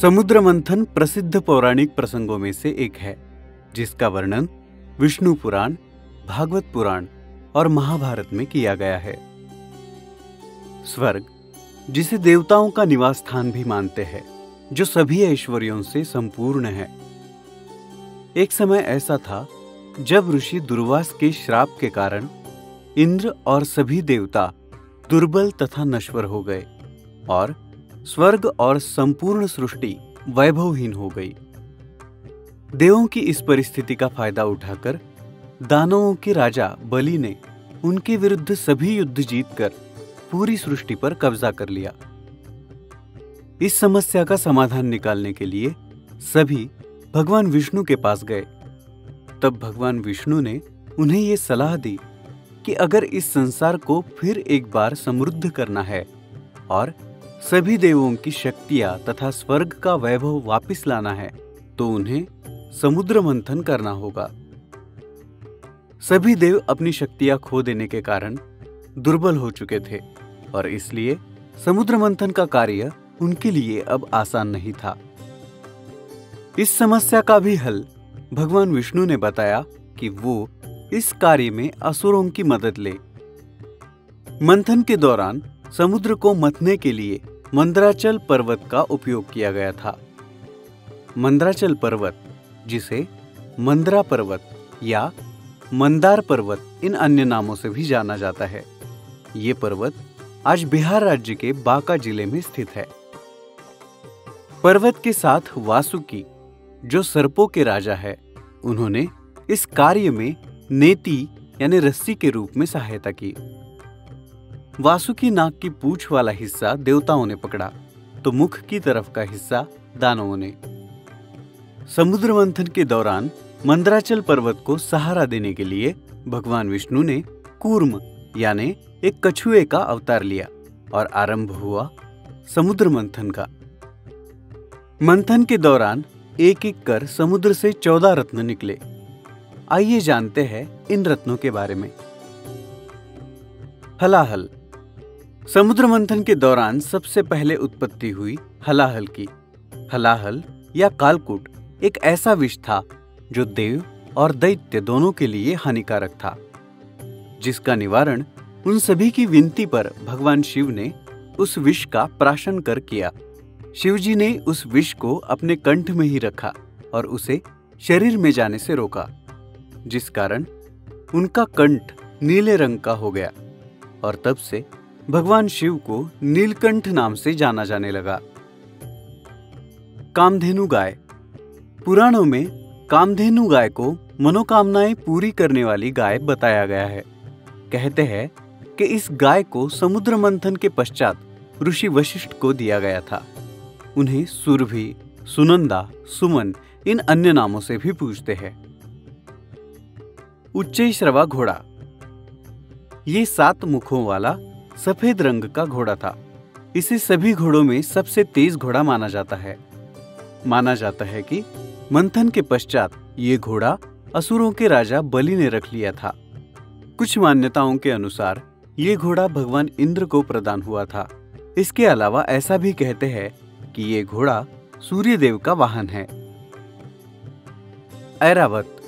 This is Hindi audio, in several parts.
समुद्र मंथन प्रसिद्ध पौराणिक प्रसंगों में से एक है, जिसका वर्णन विष्णु पुराण, भागवत पुराण और महाभारत में किया गया है। स्वर्ग, जिसे देवताओं का निवास स्थान भी मानते हैं, जो सभी ऐश्वर्यों से संपूर्ण है। एक समय ऐसा था, जब ऋषि दुर्वास के श्राप के कारण इंद्र और सभी देवता दुर्बल तथा नश्वर हो गए और स्वर्ग और संपूर्ण सृष्टि वैभवहीन हो गई। देवों की इस परिस्थिति का फ़ायदा उठाकर दानवों के राजा बलि ने उनके विरुद्ध सभी युद्ध जीतकर पूरी सृष्टि पर कब्जा कर लिया। इस समस्या का समाधान निकालने के लिए सभी भगवान विष्णु के पास गए। तब भगवान विष्णु ने उन्हें यह सलाह दी कि अगर इस संसार को फिर एक बार समृद्ध करना है और सभी देवों की शक्तियाँ तथा स्वर्ग का वैभव वापस लाना है तो उन्हें समुद्र मंथन करना होगा। सभी देव अपनी शक्तियाँ खो देने के कारण दुर्बल हो चुके थे, और इसलिए समुद्र मंथन का कार्य उनके लिए अब आसान नहीं था। इस समस्या का भी हल भगवान विष्णु ने बताया कि वो इस कार्य में असुरों की मदद ले। मंथन के दौरान समुद्र को मथने के लिए मंदराचल पर्वत का उपयोग किया गया था। मंदराचल पर्वत, जिसे मंदरा पर्वत या मंदार पर्वत इन अन्य नामों से भी जाना जाता है। ये पर्वत आज बिहार राज्य के बांका ज़िले में स्थित है। पर्वत के साथ वासुकी जो सर्पों के राजा है, उन्होंने इस कार्य में नेति यानी रस्सी के रूप में सहायता की। वासुकी नाग की पूछ वाला हिस्सा देवताओं ने पकड़ा तो मुख की तरफ़ का हिस्सा दानवों ने। समुद्र मंथन के दौरान मंदराचल पर्वत को सहारा देने के लिए भगवान विष्णु ने कूर्म, यानी एक कछुए का अवतार लिया और आरंभ हुआ समुद्र मंथन का। मंथन के दौरान एक एक कर समुद्र से चौदह रत्न निकले। आइए जानते हैं इन रत्नों के बारे में। हलाहल समुद्र मंथन के दौरान सबसे पहले उत्पत्ति हुई हलाहल की। हलाहल या कालकूट एक ऐसा विष था जो देव और दैत्य दोनों के लिए हानिकारक था, जिसका निवारण उन सभी की विनती पर भगवान शिव ने उस विष का प्राशन कर किया। शिवजी ने उस विष को अपने कंठ में ही रखा और उसे शरीर में जाने से रोका, जिस कारण उनका कंठ नीले रंग का हो गया और तब से भगवान शिव को नीलकंठ नाम से जाना जाने लगा। कामधेनु गाय। पुराणों में कामधेनु गाय को मनोकामनाएँ पूरी करने वाली गाय बताया गया है। कहते हैं कि इस गाय को समुद्र मंथन के पश्चात ऋषि वशिष्ठ को दिया गया था। उन्हें सुरभि, सुनंदा, सुमन, इन अन्य नामों से भी पूछते हैं। उच्च श्रवा घोड़ा। ये सात मुखों वाला सफ़ेद रंग का घोड़ा था। इसे सभी घोड़ों में सबसे तेज घोड़ा माना जाता है। माना जाता है कि मंथन के पश्चात ये घोड़ा असुरों के राजा बलि ने रख लिया था। कुछ मान्यताओं के अनुसार ये घोड़ा भगवान इंद्र को प्रदान हुआ था। इसके अलावा ऐसा भी कहते हैं कि ये घोड़ा सूर्य देव का वाहन है। ऐरावत।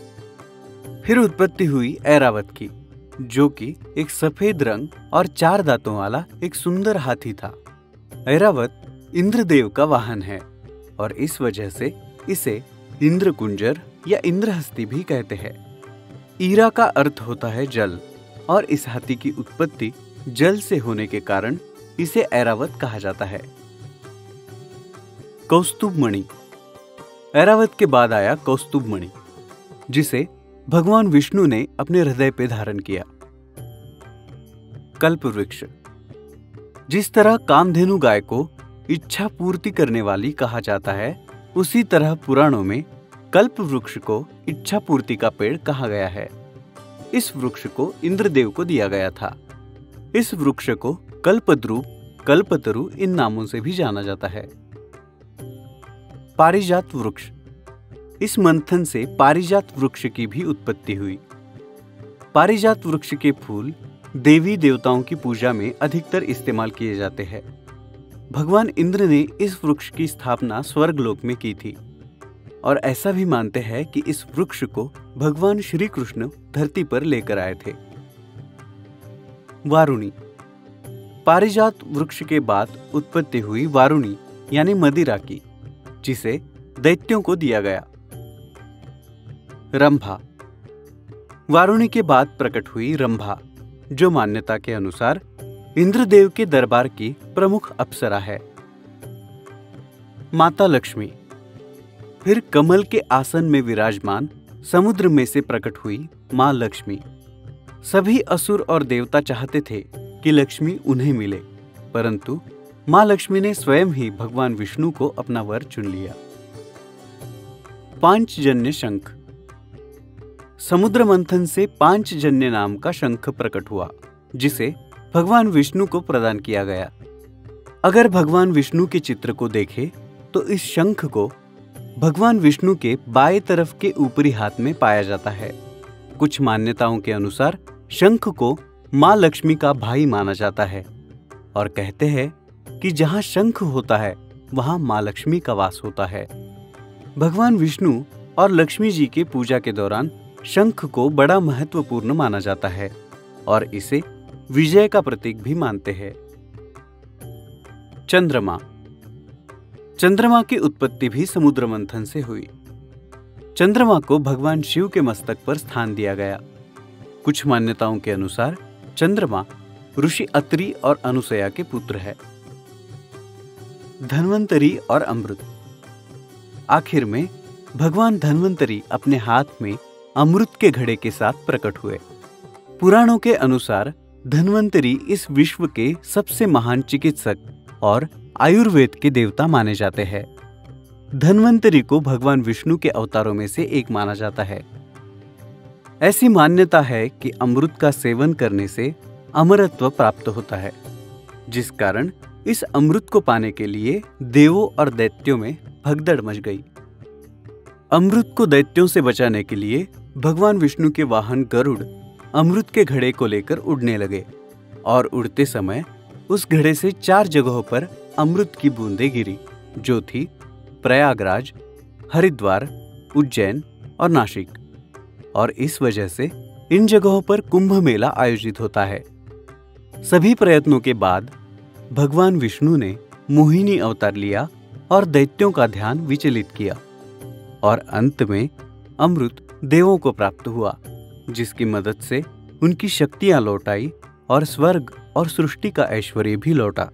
फिर उत्पत्ति हुई ऐरावत की। जो कि एक सफ़ेद रंग और चार दांतों वाला एक सुंदर हाथी था। ऐरावत इंद्रदेव का वाहन है और इस वजह से इसे इंद्र कुंजर या इंद्रहस्ती भी कहते हैं। ईरा का अर्थ होता है जल और इस हाथी की उत्पत्ति जल से होने के कारण इसे ऐरावत कहा जाता है। कौस्तुभ मणि ऐरावत के बाद आया कौस्तुभ मणि जिसे भगवान विष्णु ने अपने हृदय पे धारण किया। कल्प वृक्ष जिस तरह कामधेनु गाय को इच्छा पूर्ति करने वाली कहा जाता है, उसी तरह पुराणों में कल्प वृक्ष को इच्छा पूर्ति का पेड़ कहा गया है। इस वृक्ष को इंद्रदेव को दिया गया था। इस वृक्ष को कल्पद्रुप, कल्पतरु इन नामों से भी जाना जाता है। पारिजात वृक्ष। इस मंथन से पारिजात वृक्ष की भी उत्पत्ति हुई। पारिजात वृक्ष के फूल देवी देवताओं की पूजा में अधिकतर इस्तेमाल किए जाते हैं। भगवान इंद्र ने इस वृक्ष की स्थापना स्वर्गलोक में की थी और ऐसा भी मानते हैं कि इस वृक्ष को भगवान श्री कृष्ण धरती पर लेकर आए थे। वारुणी। पारिजात वृक्ष के बाद उत्पत्ति हुई वारुणी, यानी मदिरा की, जिसे दैत्यों को दिया गया। रंभा। वारुणी के बाद प्रकट हुई रंभा, जो मान्यता के अनुसार इंद्रदेव के दरबार की प्रमुख अप्सरा है। माता लक्ष्मी, फिर कमल के आसन में विराजमान समुद्र में से प्रकट हुई माँ लक्ष्मी। सभी असुर और देवता चाहते थे कि लक्ष्मी उन्हें मिले, परंतु माँ लक्ष्मी ने स्वयं ही भगवान विष्णु को अपना वर चुन लिया। पांचजन्य शंख समुद्र मंथन से पाँच जन्य नाम का शंख प्रकट हुआ, जिसे भगवान विष्णु को प्रदान किया गया। अगर भगवान विष्णु के चित्र को देखें तो इस शंख को भगवान विष्णु के बाएँ तरफ़ के ऊपरी हाथ में पाया जाता है। कुछ मान्यताओं के अनुसार, शंख को माँ लक्ष्मी का भाई माना जाता है, और कहते हैं कि जहाँ शंख होता है, वहाँ माँ लक्ष्मी का वास होता है। भगवान विष्णु और लक्ष्मी जी के पूजा के दौरान शंख को बड़ा महत्वपूर्ण माना जाता है और इसे विजय का प्रतीक भी मानते हैं। चंद्रमा। चंद्रमा की उत्पत्ति भी समुद्र मंथन से हुई। चंद्रमा को भगवान शिव के मस्तक पर स्थान दिया गया। कुछ मान्यताओं के अनुसार चंद्रमा ऋषि अत्रि और अनुसया के पुत्र है। धन्वंतरी और अमृत। आखिर में भगवान धन्वंतरी अपने हाथ में अमृत के घड़े के साथ प्रकट हुए। पुराणों के अनुसार, धन्वंतरी इस विश्व के सबसे महान चिकित्सक और आयुर्वेद के देवता माने जाते हैं। धन्वंतरी को भगवान विष्णु के अवतारों में से एक माना जाता है। ऐसी मान्यता है कि अमृत का सेवन करने से अमरत्व प्राप्त होता है, जिस कारण इस अमृत को पाने के लिए देवों और दैत्यों में भगदड़ मच गई। अमृत को दैत्यों से बचाने के लिए भगवान विष्णु के वाहन गरुड़ अमृत के घड़े को लेकर उड़ने लगे और उड़ते समय उस घड़े से चार जगहों पर अमृत की बूंदें गिरी, जो थी प्रयागराज, हरिद्वार, उज्जैन और नासिक। और इस वजह से इन जगहों पर कुंभ मेला आयोजित होता है। सभी प्रयत्नों के बाद भगवान विष्णु ने मोहिनी अवतार लिया और दैत्यों का ध्यान विचलित किया और अंत में अमृत देवों को प्राप्त हुआ, जिसकी मदद से उनकी शक्तियाँ लौट आई और स्वर्ग और सृष्टि का ऐश्वर्य भी लौटा।